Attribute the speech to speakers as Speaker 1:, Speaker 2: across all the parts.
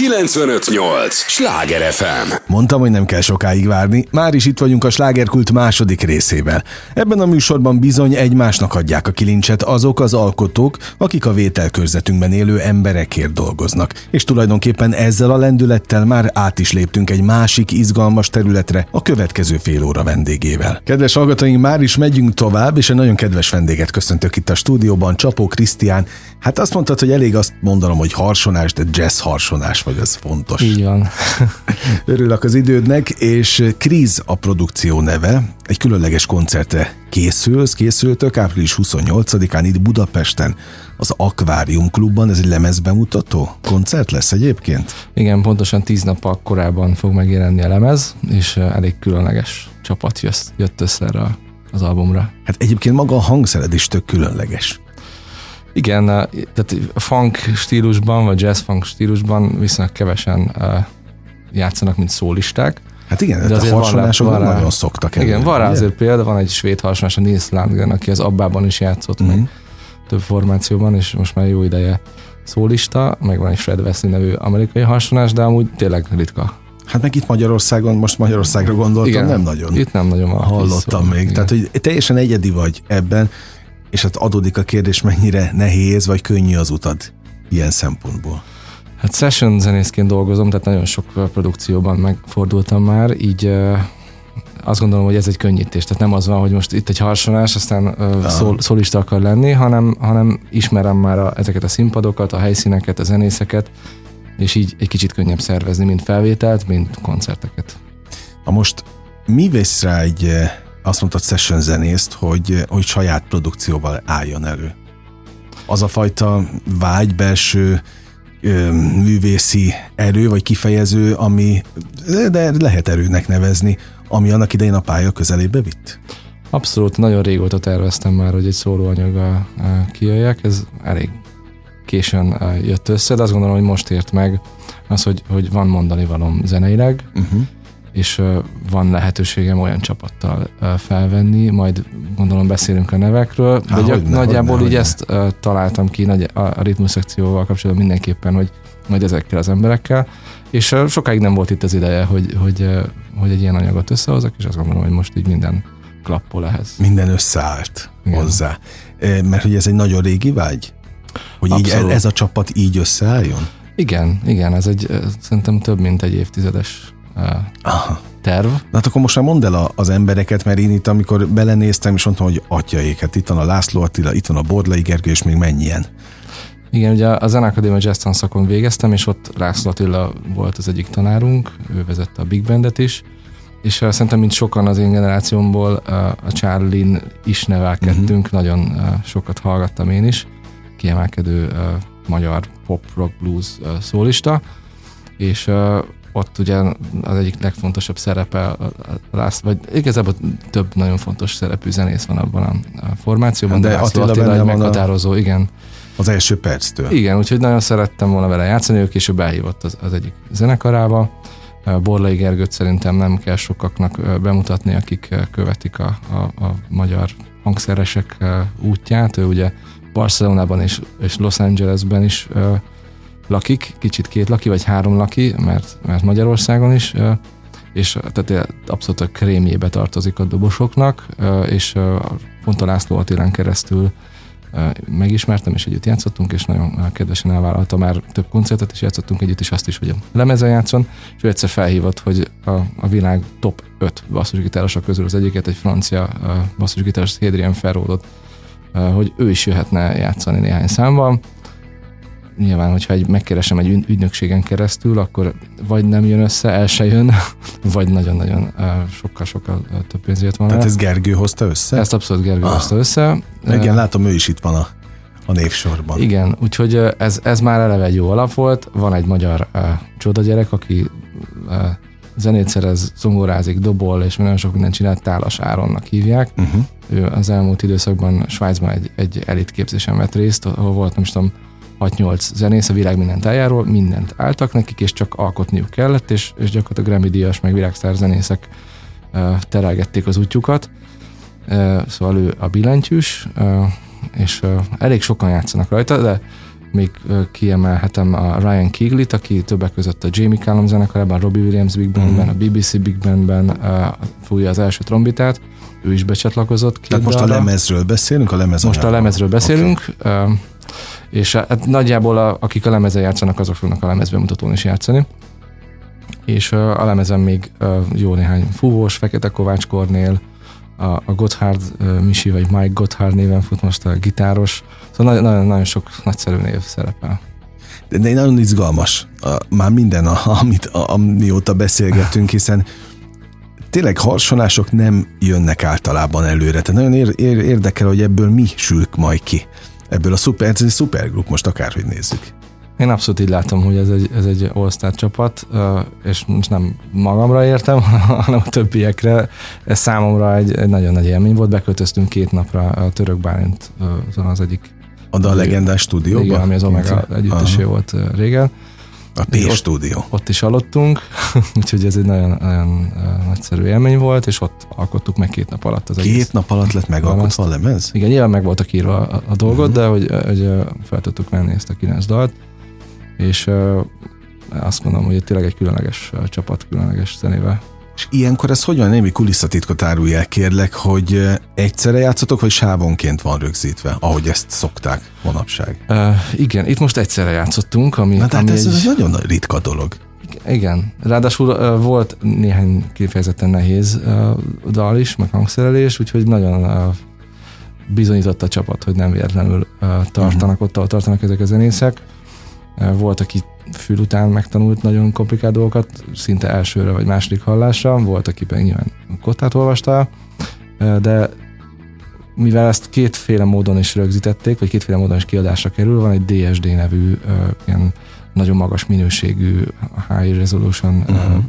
Speaker 1: 958! Sláger FM!
Speaker 2: Mondtam, hogy nem kell sokáig várni, már is itt vagyunk a slágerkult második részével. Ebben a műsorban bizony egymásnak adják a kilincset azok az alkotók, akik a vételkörzetünkben élő emberekért dolgoznak. És tulajdonképpen ezzel a lendülettel már át is léptünk egy másik izgalmas területre a következő fél óra vendégével. Kedves hallgatóink, már is megyünk tovább, és egy nagyon kedves vendéget köszöntök itt a stúdióban, Csapó Krisztián. Hát azt mondtad, hogy elég azt mondanom, hogy harsonás, de jazz harsonás vagy, ez fontos.
Speaker 3: Így van.
Speaker 2: Örülök az idődnek, és Kriz a produkció neve. Egy különleges koncertre készülsz, készültök április 28-án itt Budapesten, az Akvárium Klubban. Ez egy lemezbemutató koncert lesz egyébként?
Speaker 3: Igen, pontosan tíz nap korábban fog megjelenni a lemez, és elég különleges csapat jött össze erre az albumra.
Speaker 2: Hát egyébként maga a hangszered is tök különleges.
Speaker 3: Igen, tehát a funk stílusban, vagy jazz funk stílusban viszonylag kevesen játszanak, mint szólisták.
Speaker 2: Hát igen, de azért a harsonások van rá, nagyon szoktak
Speaker 3: el. Igen, van rá azért példa, van egy svéd harsonás, a Nils Landgren, aki az Abbában is játszott, uh-huh. meg mhm. több formációban, és most már jó ideje szólista, meg van egy Fred Wesley nevű amerikai harsonás, de amúgy tényleg ritka.
Speaker 2: Hát meg itt Magyarországon, most Magyarországra gondoltam, Igen, nem nagyon.
Speaker 3: Itt nem nagyon van.
Speaker 2: Hallottam még. Igen. Tehát, hogy teljesen egyedi vagy ebben, és hát adódik a kérdés, mennyire nehéz vagy könnyű az utad ilyen szempontból.
Speaker 3: Hát session zenészként dolgozom, tehát nagyon sok produkcióban megfordultam már, így azt gondolom, hogy ez egy könnyítés. Tehát nem az van, hogy most itt egy harsonás, aztán szól, szólista akar lenni, hanem, hanem ismerem már a, ezeket a színpadokat, a helyszíneket, a zenészeket, és így egy kicsit könnyebb szervezni, mint felvételt, mint koncerteket.
Speaker 2: A most mi vesz rá egy azt mondtad session zenészt, hogy, hogy saját produkcióval álljon elő. Az a fajta vágy, belső ö, művészi erő, vagy kifejező, ami, de lehet erőnek nevezni, ami annak idején a pálya közelébe vitt?
Speaker 3: Abszolút, nagyon régóta terveztem már, hogy egy szólóanyaggal kijöjjek, ez elég későn jött össze, de azt gondolom, hogy most ért meg az, hogy, hogy van mondani valom zeneileg, uh-huh és van lehetőségem olyan csapattal felvenni, majd gondolom beszélünk a nevekről, Há, de gyak, ne, nagyjából ne, így ne. ezt találtam ki nagy, a ritmus szekcióval kapcsolatban mindenképpen, hogy majd ezekkel az emberekkel, és sokáig nem volt itt az ideje, hogy, hogy, hogy egy ilyen anyagot összehozok, és azt gondolom, hogy most így minden klappol ehhez.
Speaker 2: Minden összeállt Igen. hozzá. Mert hogy ez egy nagyon régi vágy? Hogy így ez a csapat így összeálljon?
Speaker 3: Igen, igen, ez egy szerintem több mint egy évtizedes Aha. terv. Na
Speaker 2: hát akkor most már mondd el az embereket, mert én itt, amikor belenéztem, és mondtam, hogy atyaik, hát itt van a László Attila, itt van a Bordlai Gergő, és még mennyien.
Speaker 3: Igen, ugye a Zenakadémia Jazz szakon végeztem, és ott László Attila volt az egyik tanárunk, ő vezette a Big Bandet is, és uh, szerintem, mint sokan az én generációmból, uh, a Charlin is nevelkedtünk, uh-huh. nagyon uh, sokat hallgattam én is, kiemelkedő uh, magyar pop, rock, blues uh, szólista, és uh, ott ugye az egyik legfontosabb szerepe László, vagy igazából több nagyon fontos szerepű zenész van abban a, formációban,
Speaker 2: de, de Attila,
Speaker 3: Attila egy meghatározó, a, igen.
Speaker 2: Az első perctől.
Speaker 3: Igen, úgyhogy nagyon szerettem volna vele játszani, ő később elhívott az, az egyik zenekarába. Borlai Gergőt szerintem nem kell sokaknak bemutatni, akik követik a, a, a magyar hangszeresek útját. Ő ugye Barcelonában és, és Los Angelesben is lakik, kicsit két laki, vagy három laki, mert, mert Magyarországon is, és tehát abszolút a krémjébe tartozik a dobosoknak, és pont a László Attilán keresztül megismertem, és együtt játszottunk, és nagyon kedvesen elvállalta már több koncertet, és játszottunk együtt is azt is, hogy a lemezen játszon, és ő egyszer felhívott, hogy a, a világ top 5 basszusgitárosok közül az egyiket, egy francia basszusgitáros, Hadrien Ferrodot, hogy ő is jöhetne játszani néhány számban, nyilván, hogyha egy, megkeresem egy ügynökségen keresztül, akkor vagy nem jön össze, el se jön, vagy nagyon-nagyon sokkal-sokkal több pénzért van.
Speaker 2: Tehát ez Gergő hozta össze?
Speaker 3: Ezt abszolút Gergő ah. hozta össze.
Speaker 2: Igen, látom, ő is itt van a, a névsorban.
Speaker 3: Igen, úgyhogy ez, ez már eleve egy jó alap volt. Van egy magyar uh, csoda gyerek, aki uh, zenét szerez, zongorázik, dobol, és nagyon sok mindent csinál, Tálas Áronnak hívják. Uh-huh. Ő az elmúlt időszakban Svájcban egy, egy elit képzésen vett részt, ahol volt, nem is tudom, 6-8 zenész a világ minden tájáról, mindent álltak nekik, és csak alkotniuk kellett, és, és gyakorlatilag Grammy díjas, meg világsztár zenészek uh, terelgették az útjukat. Uh, szóval ő a billentyűs, uh, és uh, elég sokan játszanak rajta, de még kiemelhetem a Ryan Kiglit, aki többek között a Jamie Callum zenekarában, Robbie Williams Big Bandben, mm. a BBC Big Bandben fújja az első trombitát, ő is becsatlakozott.
Speaker 2: Tehát most a lemezről beszélünk, a lemez
Speaker 3: Most a lemezről beszélünk, okay. És hát nagyjából a, akik a lemezen játszanak, azok fognak a lemezbemutatón is játszani. És a lemezen még jó néhány fúvós, Fekete Kovács Kornél, a, a Gotthard Misi, vagy Mike Gotthard néven fut most a gitáros, szóval nagyon, nagyon, nagyon sok nagyszerű név szerepel.
Speaker 2: De, de nagyon izgalmas, a, már minden, a, amit, a, amióta beszélgetünk, hiszen tényleg harsonások nem jönnek általában előre. Tehát nagyon ér, ér, érdekel, hogy ebből mi sülk majd ki. Ebből a szuper, ez egy szupergrup, most akárhogy nézzük.
Speaker 3: Én abszolút így látom, hogy ez egy, ez egy all csapat, és most nem magamra értem, hanem a többiekre. Ez számomra egy, egy nagyon nagy élmény volt. Beköltöztünk két napra a Török Bálint az egyik.
Speaker 2: Oda a legendás stúdióba?
Speaker 3: Igen, ami az Omega együttesé volt régen.
Speaker 2: A P stúdió.
Speaker 3: Ott, ott is aludtunk, úgyhogy ez egy nagyon, nagyon nagyszerű élmény volt, és ott alkottuk meg két nap alatt az
Speaker 2: Két egész nap alatt lett megalkotva a lemez?
Speaker 3: Igen, nyilván meg voltak írva a, a dolgot, uh-huh. de hogy, hogy fel tudtuk venni ezt a kilenc dalt és azt mondom, hogy tényleg egy különleges csapat, különleges zenével.
Speaker 2: És ilyenkor ez hogyan némi kulisszatitkot árulj el, kérlek, hogy egyszerre játszotok, vagy sávonként van rögzítve, ahogy ezt szokták manapság?
Speaker 3: Uh, igen, itt most egyszerre játszottunk, ami...
Speaker 2: Na, tehát
Speaker 3: ami
Speaker 2: ez, egy... ez nagyon ritka dolog.
Speaker 3: Igen, ráadásul uh, volt néhány kifejezetten nehéz uh, dal is, meg hangszerelés, úgyhogy nagyon uh, bizonyított a csapat, hogy nem véletlenül uh, tartanak uh-huh. ott, ahol tartanak ezek a zenészek. Volt, aki fül után megtanult nagyon komplikált dolgokat, szinte elsőre vagy második hallásra, volt, aki nyilván kottát olvasta, de mivel ezt kétféle módon is rögzítették, vagy kétféle módon is kiadásra kerül, van egy DSD nevű ilyen nagyon magas minőségű high resolution uh-huh.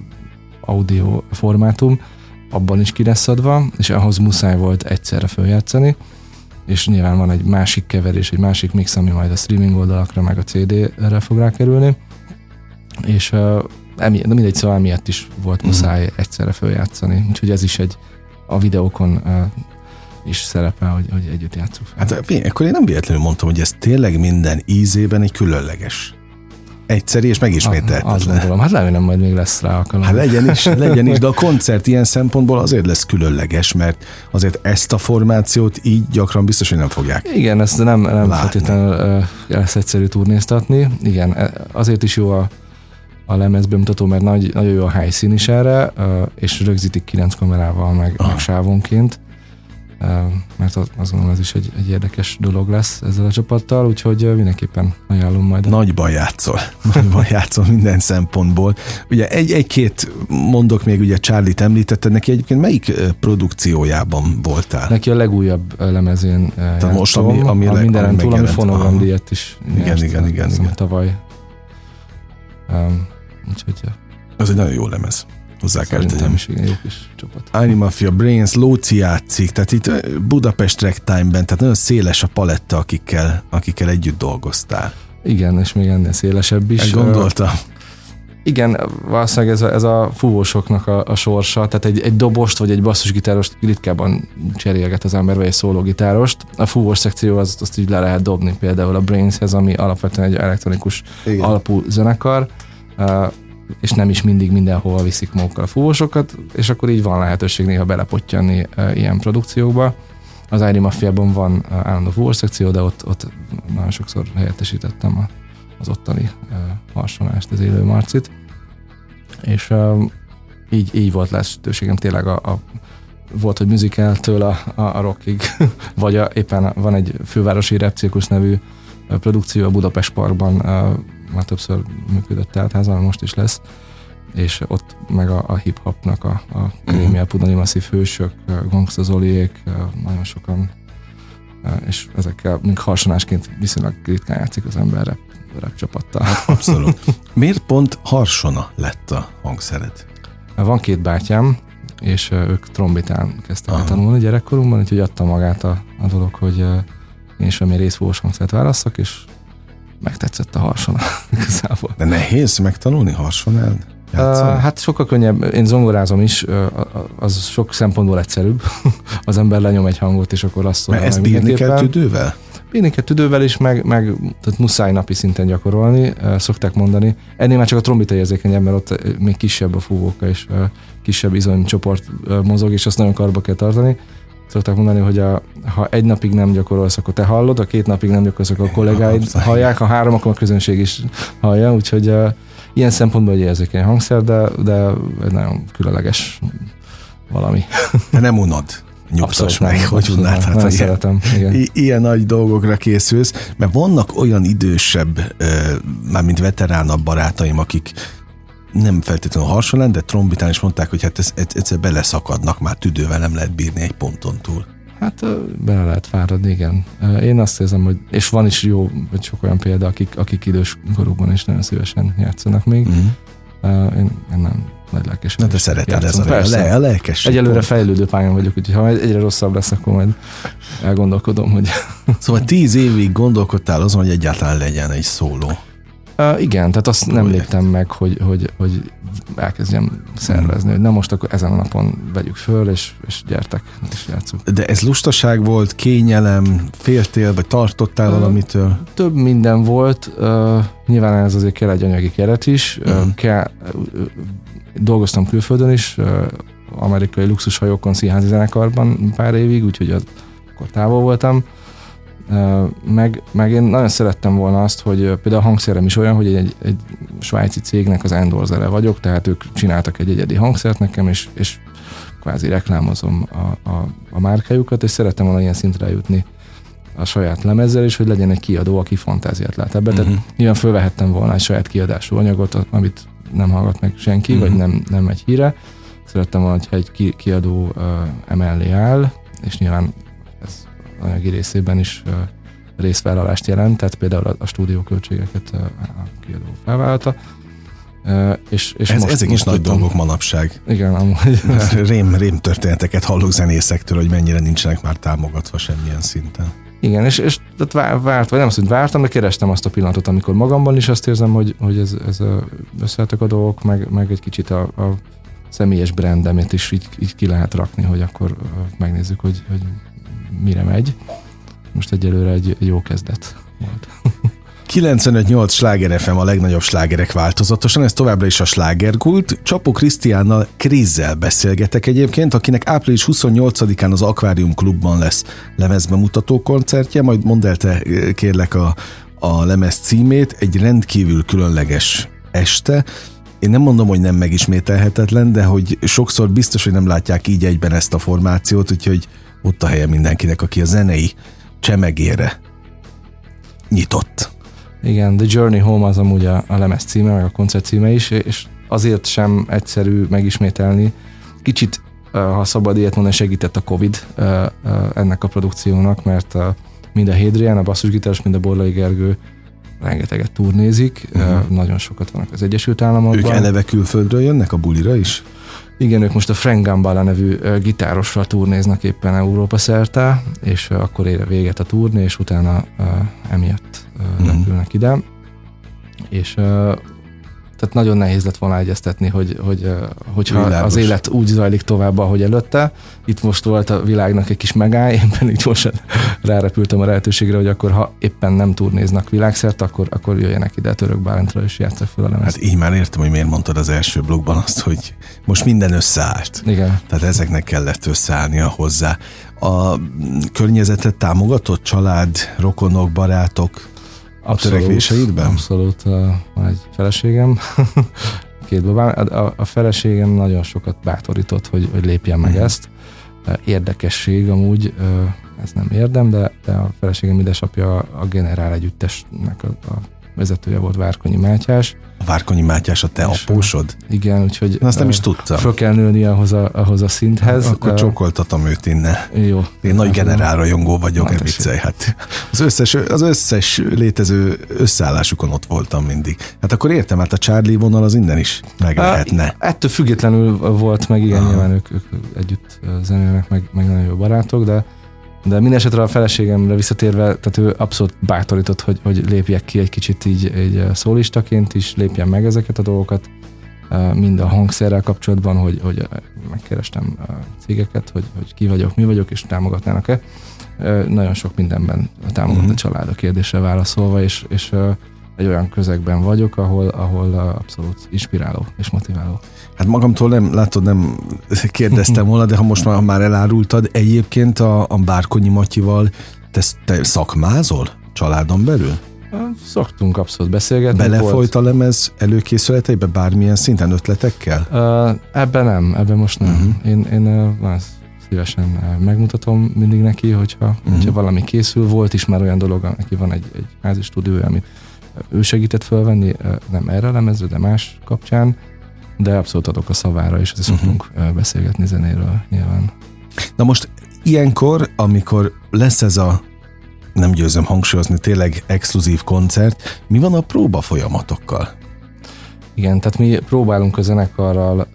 Speaker 3: audio formátum, abban is ki lesz adva, és ahhoz muszáj volt egyszerre följátszani, és nyilván van egy másik keverés, egy másik mix, ami majd a streaming oldalakra, meg a CD-re fog rákerülni, és emi, de mindegy, szóval emiatt is volt muszáj mm. egyszerre följátszani, úgyhogy ez is egy a videókon is szerepel, hogy, hogy együtt játszunk fel.
Speaker 2: Hát akkor én nem véletlenül mondtam, hogy ez tényleg minden ízében egy különleges egyszerű és megismételhetetlen.
Speaker 3: Azt gondolom, hát remélem majd még lesz rá alkalom.
Speaker 2: Hát legyen is, legyen is, de a koncert ilyen szempontból azért lesz különleges, mert azért ezt a formációt így gyakran biztos, hogy nem fogják
Speaker 3: Igen, ezt nem, nem feltétlenül uh, lesz egyszerű turnéztatni. Igen, e, azért is jó a, a lemez bemutató, mert nagy, nagyon jó a helyszín is erre, és rögzítik kilenc kamerával, meg, meg sávonként mert azt gondolom ez is egy, egy érdekes dolog lesz ezzel a csapattal, úgyhogy mindenképpen ajánlom majd.
Speaker 2: Nagyban játszol, nagyban játszol minden szempontból. Ugye egy, egy-két mondok még, ugye Charlie-t említetted, neki egyébként melyik produkciójában voltál?
Speaker 3: Neki a legújabb lemezén Tehát
Speaker 2: most, ami,
Speaker 3: ami, a mindenen túl, ami fonogramdíjat is
Speaker 2: igen, igen, igen, igen, igen.
Speaker 3: tavaly. Um, úgyhogy
Speaker 2: ez egy nagyon jó lemez hozzá kell
Speaker 3: tenni. is igen, jó kis csapat.
Speaker 2: Anima Mafia, Brains, Lóci játszik, tehát itt Budapest Ragtime-ben, tehát nagyon széles a paletta, akikkel, akikkel együtt dolgoztál.
Speaker 3: Igen, és még ennél szélesebb is.
Speaker 2: Ezt gondoltam.
Speaker 3: Igen, valószínűleg ez a, ez a fúvósoknak a, a sorsa, tehát egy, egy dobost vagy egy basszusgitárost ritkában cserélget az ember, vagy egy szólógitárost. A fúvós szekció az, azt így le lehet dobni például a Brainshez, ami alapvetően egy elektronikus Igen. alapú zenekar és nem is mindig mindenhol viszik magukkal a fúvósokat, és akkor így van lehetőség néha belepottyanni ilyen produkciókba. Az Iron Mafia-ban van állandó fúvós szekció, de ott, ott nagyon sokszor helyettesítettem a, az ottani harsonást, az élő marcit. És így, így volt lehetőségem tényleg a, a volt, hogy musicaltől a, a, a rockig, vagy a, éppen van egy fővárosi repcirkusz nevű produkció a Budapest Parkban, már többször működött teltházban, most is lesz, és ott meg a, a hip-hopnak a, a krémiel pudani masszív hősök, Gangsta Zoliék, nagyon sokan, és ezekkel, mint harsonásként viszonylag ritkán játszik az ember rap, rap csapattal.
Speaker 2: Hát abszolút. Miért pont harsona lett a hangszered?
Speaker 3: Van két bátyám, és ők trombitán kezdtek el tanulni gyerekkorunkban, úgyhogy adta magát a, a dolog, hogy én is valami részfúvós hangszert válasszak, és megtetszett a harsona igazából.
Speaker 2: De nehéz megtanulni harsonál?
Speaker 3: Uh, hát sokkal könnyebb, én zongorázom is, uh, az sok szempontból egyszerűbb. az ember lenyom egy hangot, és akkor azt
Speaker 2: Mert ezt bírni kell tüdővel?
Speaker 3: éneket tüdővel is, meg, meg tehát muszáj napi szinten gyakorolni, szokták mondani. Ennél már csak a trombita érzékenyebb, mert ott még kisebb a fúvóka, és kisebb izonycsoport mozog, és azt nagyon karba kell tartani. Szokták mondani, hogy a, ha egy napig nem gyakorolsz, akkor te hallod, a két napig nem gyakorolsz, akkor a kollégáid hallják, ha három, akkor a közönség is hallja, úgyhogy uh, ilyen szempontból egy érzékeny hangszer, de, de egy nagyon különleges valami.
Speaker 2: De nem unod nyugtass meg, nem, hogy unnád. Hát,
Speaker 3: ilyen, szeretem, igen.
Speaker 2: Ilyen nagy dolgokra készülsz, mert vannak olyan idősebb, mármint veteránabb barátaim, akik nem feltétlenül hasonlóan, de trombitán is mondták, hogy hát ez, egyszer beleszakadnak, már tüdővel nem lehet bírni egy ponton túl.
Speaker 3: Hát bele lehet fáradni, igen. Én azt érzem, hogy, és van is jó, vagy sok olyan példa, akik, akik idős korukban is nagyon szívesen játszanak még. Mm. Én, én nem nagy lelkes.
Speaker 2: Na, te szereted ez a, le, a lelkes.
Speaker 3: Egyelőre fejlődő pályán vagyok, úgyhogy ha egyre rosszabb lesz, akkor majd elgondolkodom, hogy...
Speaker 2: Szóval tíz évig gondolkodtál azon, hogy egyáltalán legyen egy szóló.
Speaker 3: Uh, igen, tehát azt Projekt. nem léptem meg, hogy, hogy, hogy elkezdjem szervezni, hogy na most akkor ezen a napon vegyük föl, és, és gyertek, és játszunk.
Speaker 2: De ez lustaság volt, kényelem, féltél, vagy tartottál uh, valamitől?
Speaker 3: Több minden volt, uh, nyilván ez azért kell egy anyagi keret is, hmm. uh, kell, uh, dolgoztam külföldön is, uh, amerikai luxushajókon színházi zenekarban pár évig, úgyhogy az, akkor távol voltam, meg, meg én nagyon szerettem volna azt, hogy például a hangszerem is olyan, hogy egy, egy svájci cégnek az endorzere vagyok, tehát ők csináltak egy egyedi hangszert nekem, és, és kvázi reklámozom a, a, a márkájukat, és szerettem volna ilyen szintre jutni a saját lemezzel, és hogy legyen egy kiadó, aki fantáziát lát ebbe. Uh-huh. Tehát mhm. nyilván fölvehettem volna egy saját kiadású anyagot, amit nem hallgat meg senki, uh-huh. vagy nem, nem egy híre. Szerettem volna, hogyha egy kiadó uh, emellé áll, és nyilván anyagi részében is részvállalást jelent, tehát például a, a stúdióköltségeket a kiadó felvállalta. És, és
Speaker 2: Ez, most, ezek most is nagy dolgok manapság.
Speaker 3: Igen, amúgy.
Speaker 2: Rém, rém történeteket hallok zenészektől, hogy mennyire nincsenek már támogatva semmilyen szinten.
Speaker 3: Igen, és, és tehát várt, vagy nem azt, hogy vártam, de kerestem azt a pillanatot, amikor magamban is azt érzem, hogy, hogy ez, ez összehetek a dolgok, meg, meg egy kicsit a, a személyes brandemet is így, így ki lehet rakni, hogy akkor megnézzük, hogy, hogy mire megy. Most egyelőre egy jó kezdet volt.
Speaker 2: 95-8 sláger FM a legnagyobb slágerek változatosan, ez továbbra is a slágerkult. Csapó Krisztiánnal Krizzel beszélgetek egyébként, akinek április 28-án az Aquarium Klubban lesz lemezbemutató koncertje, majd mondd el te kérlek a, a lemez címét, egy rendkívül különleges este. Én nem mondom, hogy nem megismételhetetlen, de hogy sokszor biztos, hogy nem látják így egyben ezt a formációt, úgyhogy ott a helye mindenkinek, aki a zenei csemegére nyitott.
Speaker 3: Igen, The Journey Home az amúgy a, a lemez címe, meg a koncert címe is, és azért sem egyszerű megismételni. Kicsit, ha szabad ilyet mondani, segített a Covid ennek a produkciónak, mert mind a Hédrián, a basszusgitáros, mind a Borlai Gergő rengeteget turnézik, uh-huh. nagyon sokat vannak az Egyesült Államokban.
Speaker 2: Ők eleve külföldről jönnek a bulira is?
Speaker 3: Igen, ők most a Frank Gambala nevű gitárossal turnéznak éppen Európa szerte, és akkor ér véget a turné, és utána emiatt mm. repülnek ide. És tehát nagyon nehéz lett volna egyeztetni, hogy, hogy hogyha Világos. az élet úgy zajlik tovább, ahogy előtte. Itt most volt a világnak egy kis megáll, én pedig gyorsan rárepültem a lehetőségre, hogy akkor ha éppen nem turnéznak világszerte, akkor, akkor jöjjenek ide a Török Bálintra és játszak fel a lemezt.
Speaker 2: Hát így már értem, hogy miért mondtad az első blogban azt, hogy most minden összeállt.
Speaker 3: Igen.
Speaker 2: Tehát ezeknek kellett összeállnia hozzá. A környezetet támogatott család, rokonok, barátok, Abszolút, a törekvéseidben?
Speaker 3: Abszolút. Van egy feleségem, két babám. A, a feleségem nagyon sokat bátorított, hogy, hogy lépjen meg mm. ezt. Érdekesség amúgy, ez nem érdem, de, de a feleségem édesapja a Generál Együttesnek a, a vezetője volt Várkonyi Mátyás.
Speaker 2: A Várkonyi Mátyás a te és, apósod?
Speaker 3: Igen, úgyhogy...
Speaker 2: Na, azt nem is tudtam.
Speaker 3: Föl kell nőni ahhoz a, ahhoz a szinthez.
Speaker 2: Akkor uh, csókoltatom őt innen.
Speaker 3: Jó.
Speaker 2: Én nagy generálrajongó vagyok, ne viccelj. Hát az összes, az összes létező összeállásukon ott voltam mindig. Hát akkor értem, hát a Charlie vonal az innen is meg lehetne.
Speaker 3: Ettől függetlenül volt meg, igen, Aha. nyilván ők, ők együtt zenélnek, meg, meg nagyon jó barátok, de de minden esetre a feleségemre visszatérve, tehát ő abszolút bátorított, hogy, hogy lépjek ki egy kicsit így egy szólistaként is, lépjen meg ezeket a dolgokat, mind a hangszerrel kapcsolatban, hogy, hogy megkerestem cégeket, hogy, hogy ki vagyok, mi vagyok, és támogatnának-e. Nagyon sok mindenben támogat a mhm. család a kérdésre válaszolva, és, és egy olyan közegben vagyok, ahol, ahol abszolút inspiráló és motiváló.
Speaker 2: Hát magamtól nem, látod, nem kérdeztem volna, de ha most már, már elárultad, egyébként a, a Bárkonyi Matyival te, te szakmázol családon belül?
Speaker 3: Szoktunk abszolút beszélgetni.
Speaker 2: Belefolyt a lemez előkészületeibe bármilyen szinten ötletekkel?
Speaker 3: Uh, ebben nem, ebben most nem. Uh-huh. Én, én uh, szívesen megmutatom mindig neki, hogyha, uh-huh. hogyha valami készül. Volt is már olyan dolog, neki van egy, egy házi stúdiója, amit ő segített fölvenni, nem erre a lemezre, de más kapcsán, de abszolút adok a szavára, és azért uh-huh. szoktunk beszélgetni zenéről nyilván.
Speaker 2: Na most ilyenkor, amikor lesz ez a nem győzöm hangsúlyozni, tényleg exkluzív koncert. Mi van a próba folyamatokkal?
Speaker 3: Igen, tehát mi próbálunk a zenekarral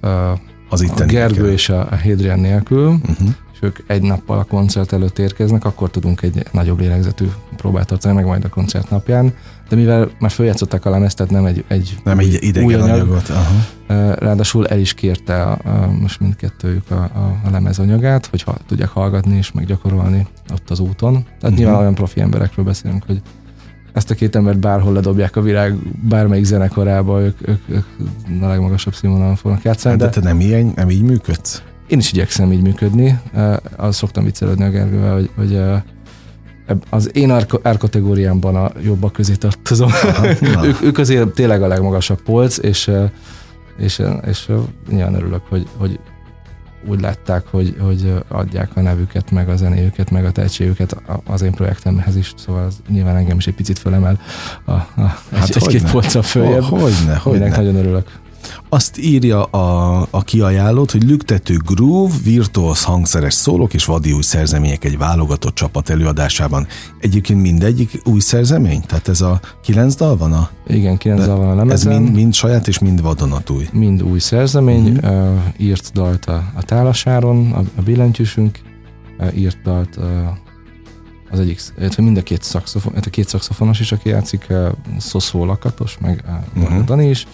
Speaker 3: az a Gergő és a, Hédrián nélkül, uh-huh. és ők egy nappal a koncert előtt érkeznek, akkor tudunk egy nagyobb lélegzetű próbát tartani, meg majd a koncert napján de mivel már följátszották a lemezt, tehát nem egy, egy
Speaker 2: nem egy idegen új anyag, anyagot.
Speaker 3: Aha. Ráadásul el is kérte a, a, most mindkettőjük a, a, a lemez anyagát, hogy ha tudják hallgatni és meggyakorolni ott az úton. Tehát uh-huh. nyilván olyan profi emberekről beszélünk, hogy ezt a két embert bárhol ledobják a világ bármelyik zenekarába, ők, ők, ők a legmagasabb színvonalon fognak játszani.
Speaker 2: Hát de, de te nem, ilyen, nem így működsz?
Speaker 3: Én is igyekszem így működni. Az szoktam viccelődni a Gergővel, hogy, hogy az én árkategóriámban a jobbak közé tartozom. ők, ők azért tényleg a legmagasabb polc, és, és, és nyilván örülök, hogy, hogy úgy látták, hogy, hogy adják a nevüket, meg a zenéjüket, meg a tehetségüket az én projektemhez is, szóval az nyilván engem is egy picit fölemel a, a, hát egy, egy-két polccal följebb.
Speaker 2: Hogyne, hogyne.
Speaker 3: nagyon örülök.
Speaker 2: Azt írja a, a kiajánlót, hogy lüktető groove, virtuos hangszeres szólók és vadi új szerzemények egy válogatott csapat előadásában. Egyébként mindegyik új szerzemény? Tehát ez a kilenc dal van a...
Speaker 3: Igen, kilenc dal van a lemezen.
Speaker 2: Ez mind, mind saját és mind vadonatúj?
Speaker 3: Mind új szerzemény, uh-huh. uh, írt dalt a, a tálasáron, a, a billentyűsünk, uh, írt dalt uh, az egyik, illetve mind a két szakszofon, a két szakszofonos is, aki játszik, uh, Szoszó Lakatos, meg uh, uh-huh. Dani is,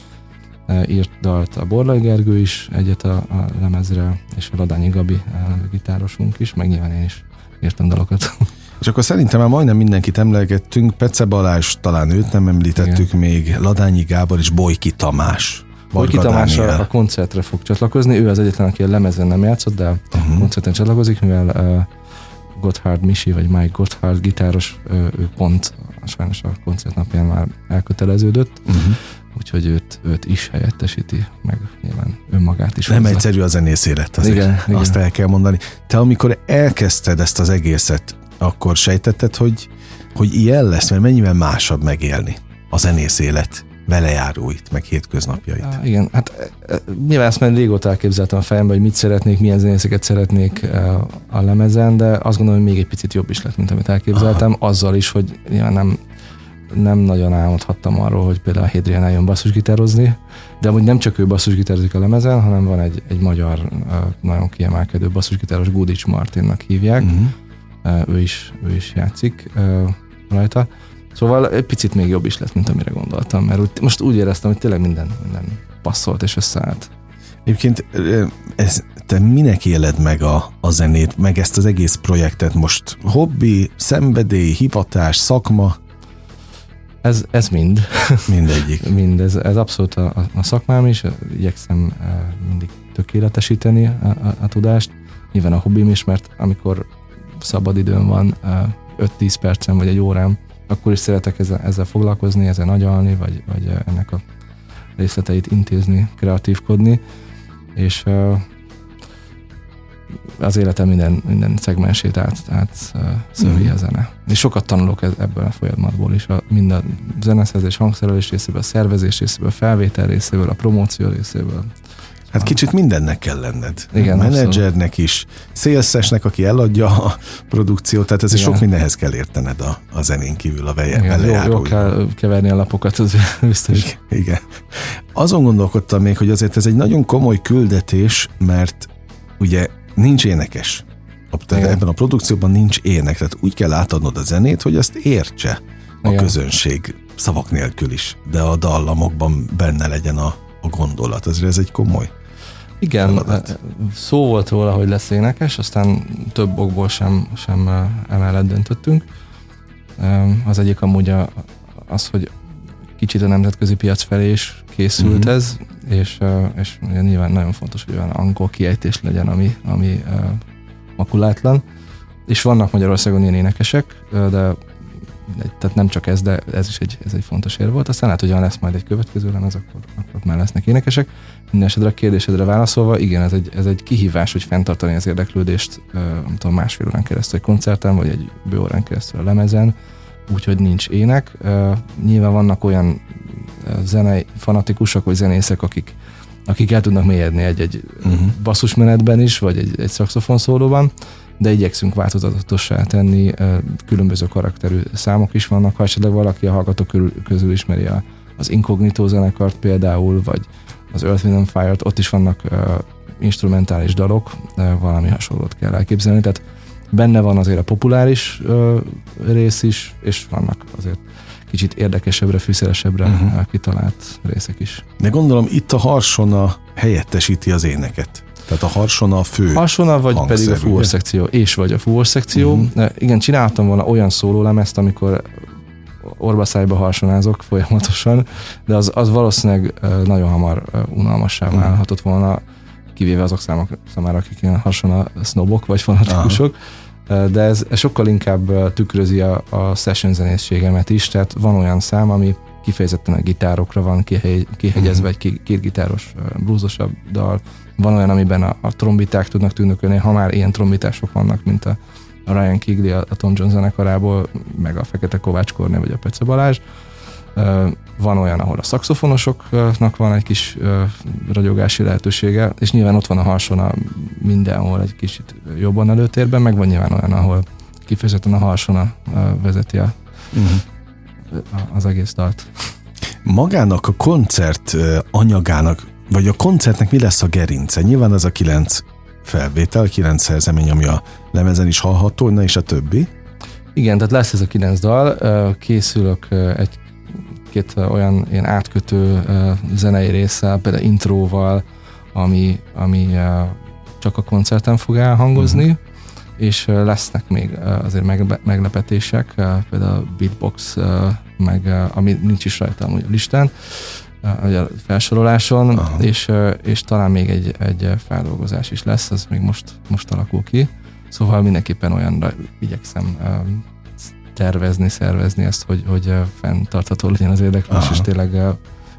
Speaker 3: írt dalt a Borlai Gergő is, egyet a, a lemezre, és a Ladányi Gabi a gitárosunk is, meg nyilván én is írtam dalokat.
Speaker 2: És akkor szerintem már majdnem mindenkit emlegettünk, Pece Balázs, talán őt nem említettük Igen. még, Ladányi Gábor és Bojki Tamás.
Speaker 3: Bojki Tamás a, a koncertre fog csatlakozni, ő az egyetlen, aki a lemezen nem játszott, de uh-huh. a koncerten csatlakozik, mivel uh, Gotthard Misi, vagy Mike Gotthard gitáros, uh, ő pont sajnos a koncert napján már elköteleződött. Uh-huh úgyhogy őt, őt is helyettesíti, meg nyilván önmagát is.
Speaker 2: Nem hozzá. egyszerű a zenész élet, azért igen, igen. azt el kell mondani. Te amikor elkezdted ezt az egészet, akkor sejtetted, hogy, hogy ilyen lesz, mert mennyivel másabb megélni a zenész élet velejáróit, meg hétköznapjait.
Speaker 3: Á, igen, hát e, e, nyilván ezt már régóta elképzeltem a fejemben, hogy mit szeretnék, milyen zenészeket szeretnék e, a lemezen, de azt gondolom, hogy még egy picit jobb is lett, mint amit elképzeltem, Aha. azzal is, hogy nyilván nem nem nagyon álmodhattam arról, hogy például a Hédrián eljön basszusgitározni, de amúgy nem csak ő basszusgitározik a lemezen, hanem van egy, egy magyar nagyon kiemelkedő basszusgitáros Gudics Martinnak hívják, uh-huh. ő, is, ő is játszik rajta. Szóval egy picit még jobb is lett, mint amire gondoltam, mert úgy, most úgy éreztem, hogy tényleg minden, minden passzolt és összeállt.
Speaker 2: Egyébként ez, te minek éled meg a, a zenét, meg ezt az egész projektet most? Hobbi, szenvedély, hivatás, szakma?
Speaker 3: Ez, ez mind.
Speaker 2: Mindegyik.
Speaker 3: mind. Ez, ez abszolút a, a szakmám is. Igyekszem eh, mindig tökéletesíteni a, a, a tudást. Nyilván a hobbim is, mert amikor szabad időm van, 5-10 eh, percem vagy egy órám, akkor is szeretek ezzel, ezzel foglalkozni, ezzel nagyalni, vagy, vagy eh, ennek a részleteit intézni, kreatívkodni, és az életem minden, minden szegmensét át, át szövi mm. a zene. És sokat tanulok ebből a folyamatból is, a, mind a zeneszerzés, hangszerelés részéből, a szervezés részéből, a felvétel részéből, a promóció részéből.
Speaker 2: Hát kicsit mindennek kell lenned. Igen, Menedzsernek is, szélszesnek, aki eladja a produkciót, tehát ez sok mindenhez kell értened a, a zenén kívül, a
Speaker 3: Igen, jó, jó kell keverni a lapokat, az biztos.
Speaker 2: Igen, igen. Azon gondolkodtam még, hogy azért ez egy nagyon komoly küldetés, mert ugye nincs énekes. Tehát ebben a produkcióban nincs ének, tehát úgy kell átadnod a zenét, hogy ezt értse a Igen. közönség szavak nélkül is, de a dallamokban benne legyen a, a gondolat? Azért ez egy komoly
Speaker 3: igen, feladat. szó volt róla, hogy lesz énekes, aztán több okból sem, sem emellett döntöttünk. Az egyik amúgy a, az, hogy kicsit a nemzetközi piac felé is készült uh-huh. ez, és, és nyilván nagyon fontos, hogy olyan angol kiejtés legyen, ami, ami makulátlan. És vannak Magyarországon ilyen énekesek, de tehát nem csak ez, de ez is egy, ez egy fontos ér volt. Aztán lehet, hogy lesz majd egy következő lemez, akkor, akkor már lesznek énekesek. Mindenesetre a kérdésedre válaszolva, igen, ez egy, ez egy kihívás, hogy fenntartani az érdeklődést, nem tudom, másfél órán keresztül egy koncerten, vagy egy bő órán keresztül a lemezen, úgyhogy nincs ének. Nyilván vannak olyan zenei fanatikusok, vagy zenészek, akik, akik el tudnak mélyedni egy-egy uh-huh. basszusmenetben is, vagy egy, egy szakszofon szólóban, de igyekszünk változatossá tenni, különböző karakterű számok is vannak, ha esetleg valaki a hallgatók közül ismeri a, az Incognito zenekart például, vagy az Earth, Wind Fire-t, ott is vannak instrumentális dalok, valami hasonlót kell elképzelni, tehát benne van azért a populáris rész is, és vannak azért kicsit érdekesebbre, fűszeresebbre uh-huh. kitalált részek is.
Speaker 2: De gondolom itt a harsona helyettesíti az éneket. Tehát a harsona a fő
Speaker 3: Harsona, vagy hangszerű, pedig a fúvós szekció, és vagy a fúvós szekció. Uh-huh. Igen, csináltam volna olyan szólólemezt, amikor orbaszájba harsonázok folyamatosan, de az, az valószínűleg nagyon hamar unalmassá uh-huh. válhatott volna, kivéve azok számok, számára, akik ilyen harsona sznobok vagy fanatikusok. Uh-huh. De ez, sokkal inkább tükrözi a, a session zenészségemet is, tehát van olyan szám, ami kifejezetten a gitárokra van kihegyezve, egy két, két gitáros blúzosabb dal, van olyan, amiben a, a trombiták tudnak tűnökölni, ha már ilyen trombitások vannak, mint a, a Ryan Kigley a, a Tom Jones zenekarából, meg a Fekete Kovács Korné vagy a Pece Balázs. Van olyan, ahol a szakszofonosoknak van egy kis ragyogási lehetősége, és nyilván ott van a harsona mindenhol egy kicsit jobban előtérben, meg van nyilván olyan, ahol kifejezetten a harsona vezeti a, uh-huh. az egész dalt.
Speaker 2: Magának a koncert anyagának vagy a koncertnek mi lesz a gerince? Nyilván az a kilenc felvétel, kilenc szerzemény, ami a lemezen is hallható, na és a többi.
Speaker 3: Igen, tehát lesz ez a kilenc dal. Készülök egy két olyan ilyen átkötő zenei résszel, például intróval, ami, ami csak a koncerten fog elhangozni, uh-huh. és lesznek még azért meglepetések, például beatbox, meg ami nincs is rajta a listán, a felsoroláson, és, és talán még egy, egy feldolgozás is lesz, az még most, most alakul ki. Szóval mindenképpen olyanra igyekszem tervezni, szervezni ezt, hogy, hogy fenntartható legyen az érdeklődés, és tényleg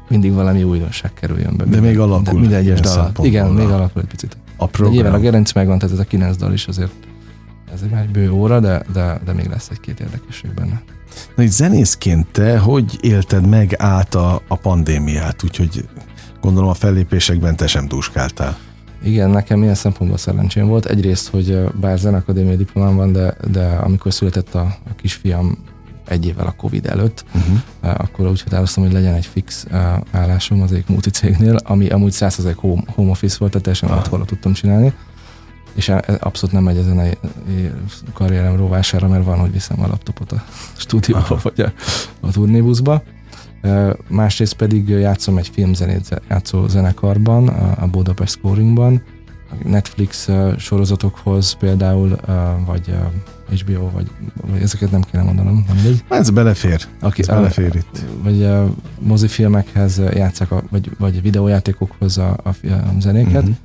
Speaker 3: mindig valami újdonság kerüljön be.
Speaker 2: De még alakul. De
Speaker 3: minden egyes dal. Igen, még alakul egy picit.
Speaker 2: A program.
Speaker 3: Nyilván a gerinc megvan, tehát ez a kilenc dal is azért ez egy már bő óra, de, de, de még lesz egy-két érdekesség benne.
Speaker 2: Na, így zenészként te hogy élted meg át a, a pandémiát? Úgyhogy gondolom a fellépésekben te sem dúskáltál.
Speaker 3: Igen, nekem ilyen szempontból szerencsém volt. Egyrészt, hogy bár zenakadémiai diplomám van, de, de amikor született a, a kisfiam egy évvel a Covid előtt, uh-huh. akkor úgy határoztam, hogy legyen egy fix állásom az egyik multicégnél, ami amúgy 100% home, home office volt, tehát teljesen otthonra tudtam csinálni és e, abszolút nem megy ezen a karrierem rovására, mert van, hogy viszem a laptopot a stúdióba, Aha. vagy a, a turnébuszba. Másrészt pedig játszom egy filmzenét játszó zenekarban, a Budapest Scoringban, Netflix sorozatokhoz például, vagy HBO, vagy, vagy ezeket nem kéne mondanom, nem mindegy.
Speaker 2: Ez belefér. Aki, Ez belefér a, itt.
Speaker 3: Vagy a mozifilmekhez játszák, a, vagy, vagy videójátékokhoz a, a, a zenéket. Uh-huh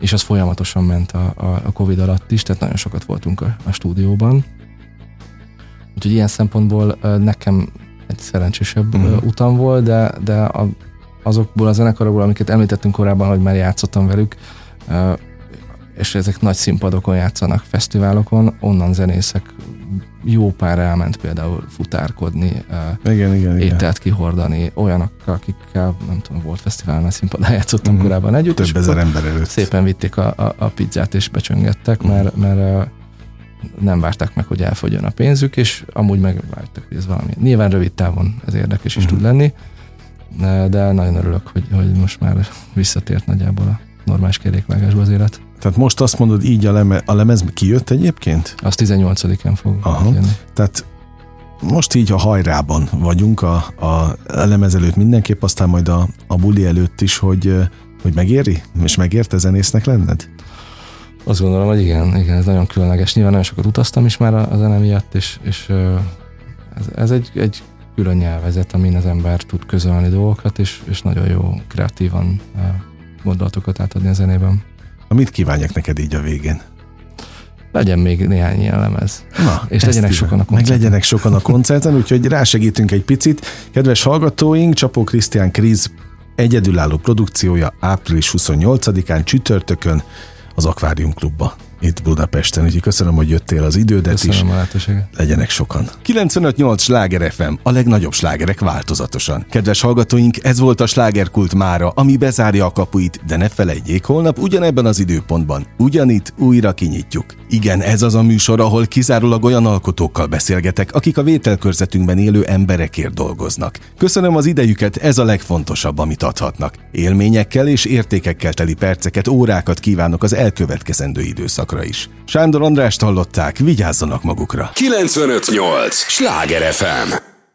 Speaker 3: és az folyamatosan ment a, a, a Covid alatt is, tehát nagyon sokat voltunk a, a stúdióban. Úgyhogy ilyen szempontból nekem egy szerencsésebb mm. utam volt, de, de a, azokból a zenekarokból, amiket említettünk korábban, hogy már játszottam velük, és ezek nagy színpadokon játszanak, fesztiválokon, onnan zenészek jó pár elment például futárkodni,
Speaker 2: igen, igen,
Speaker 3: ételt igen. kihordani, olyanok, akikkel nem tudom, volt fesztiválnál színpadán játszottam mm. korábban együtt.
Speaker 2: Több ezer ember előtt.
Speaker 3: Szépen vitték a, a, a pizzát és becsöngettek, mm. mert, mert nem várták meg, hogy elfogyjon a pénzük, és amúgy megvártak, hogy ez valami. Nyilván rövid távon ez érdekes is mm. tud lenni, de nagyon örülök, hogy, hogy most már visszatért nagyjából a normális kerékvágásba az élet.
Speaker 2: Tehát most azt mondod így a, leme, a lemez kijött egyébként?
Speaker 3: Az 18-án fog
Speaker 2: Aha. jönni. Tehát most így a hajrában vagyunk, a, a lemez előtt mindenképp, aztán majd a, a buli előtt is, hogy, hogy megéri? És megérte zenésznek lenned?
Speaker 3: Azt gondolom, hogy igen, igen, ez nagyon különleges. Nyilván nagyon sokat utaztam is már a zene miatt, és, és ez, ez egy, egy külön nyelvezet, amin az ember tud közölni dolgokat, és, és nagyon jó kreatívan gondolatokat átadni a zenében.
Speaker 2: Mit kívánjak neked így a végén?
Speaker 3: legyen még néhány ilyen lemez.
Speaker 2: Na,
Speaker 3: és legyenek sokan a koncerten.
Speaker 2: Meg legyenek sokan a koncerten, úgyhogy rásegítünk egy picit. Kedves hallgatóink, Csapó Krisztián Kriz egyedülálló produkciója április 28-án csütörtökön az Akvárium Klubba itt Budapesten. Úgyhogy köszönöm, hogy jöttél az idődet
Speaker 3: köszönöm
Speaker 2: is.
Speaker 3: a lehetőséget.
Speaker 2: Legyenek sokan. 95.8 Sláger FM, a legnagyobb slágerek változatosan. Kedves hallgatóink, ez volt a slágerkult mára, ami bezárja a kapuit, de ne felejtjék, holnap ugyanebben az időpontban, ugyanitt újra kinyitjuk. Igen, ez az a műsor, ahol kizárólag olyan alkotókkal beszélgetek, akik a vételkörzetünkben élő emberekért dolgoznak. Köszönöm az idejüket, ez a legfontosabb, amit adhatnak. Élményekkel és értékekkel teli perceket, órákat kívánok az elkövetkezendő időszak időszakra is. Sándor Andrást hallották, vigyázzanak magukra.
Speaker 1: 958! Sláger FM!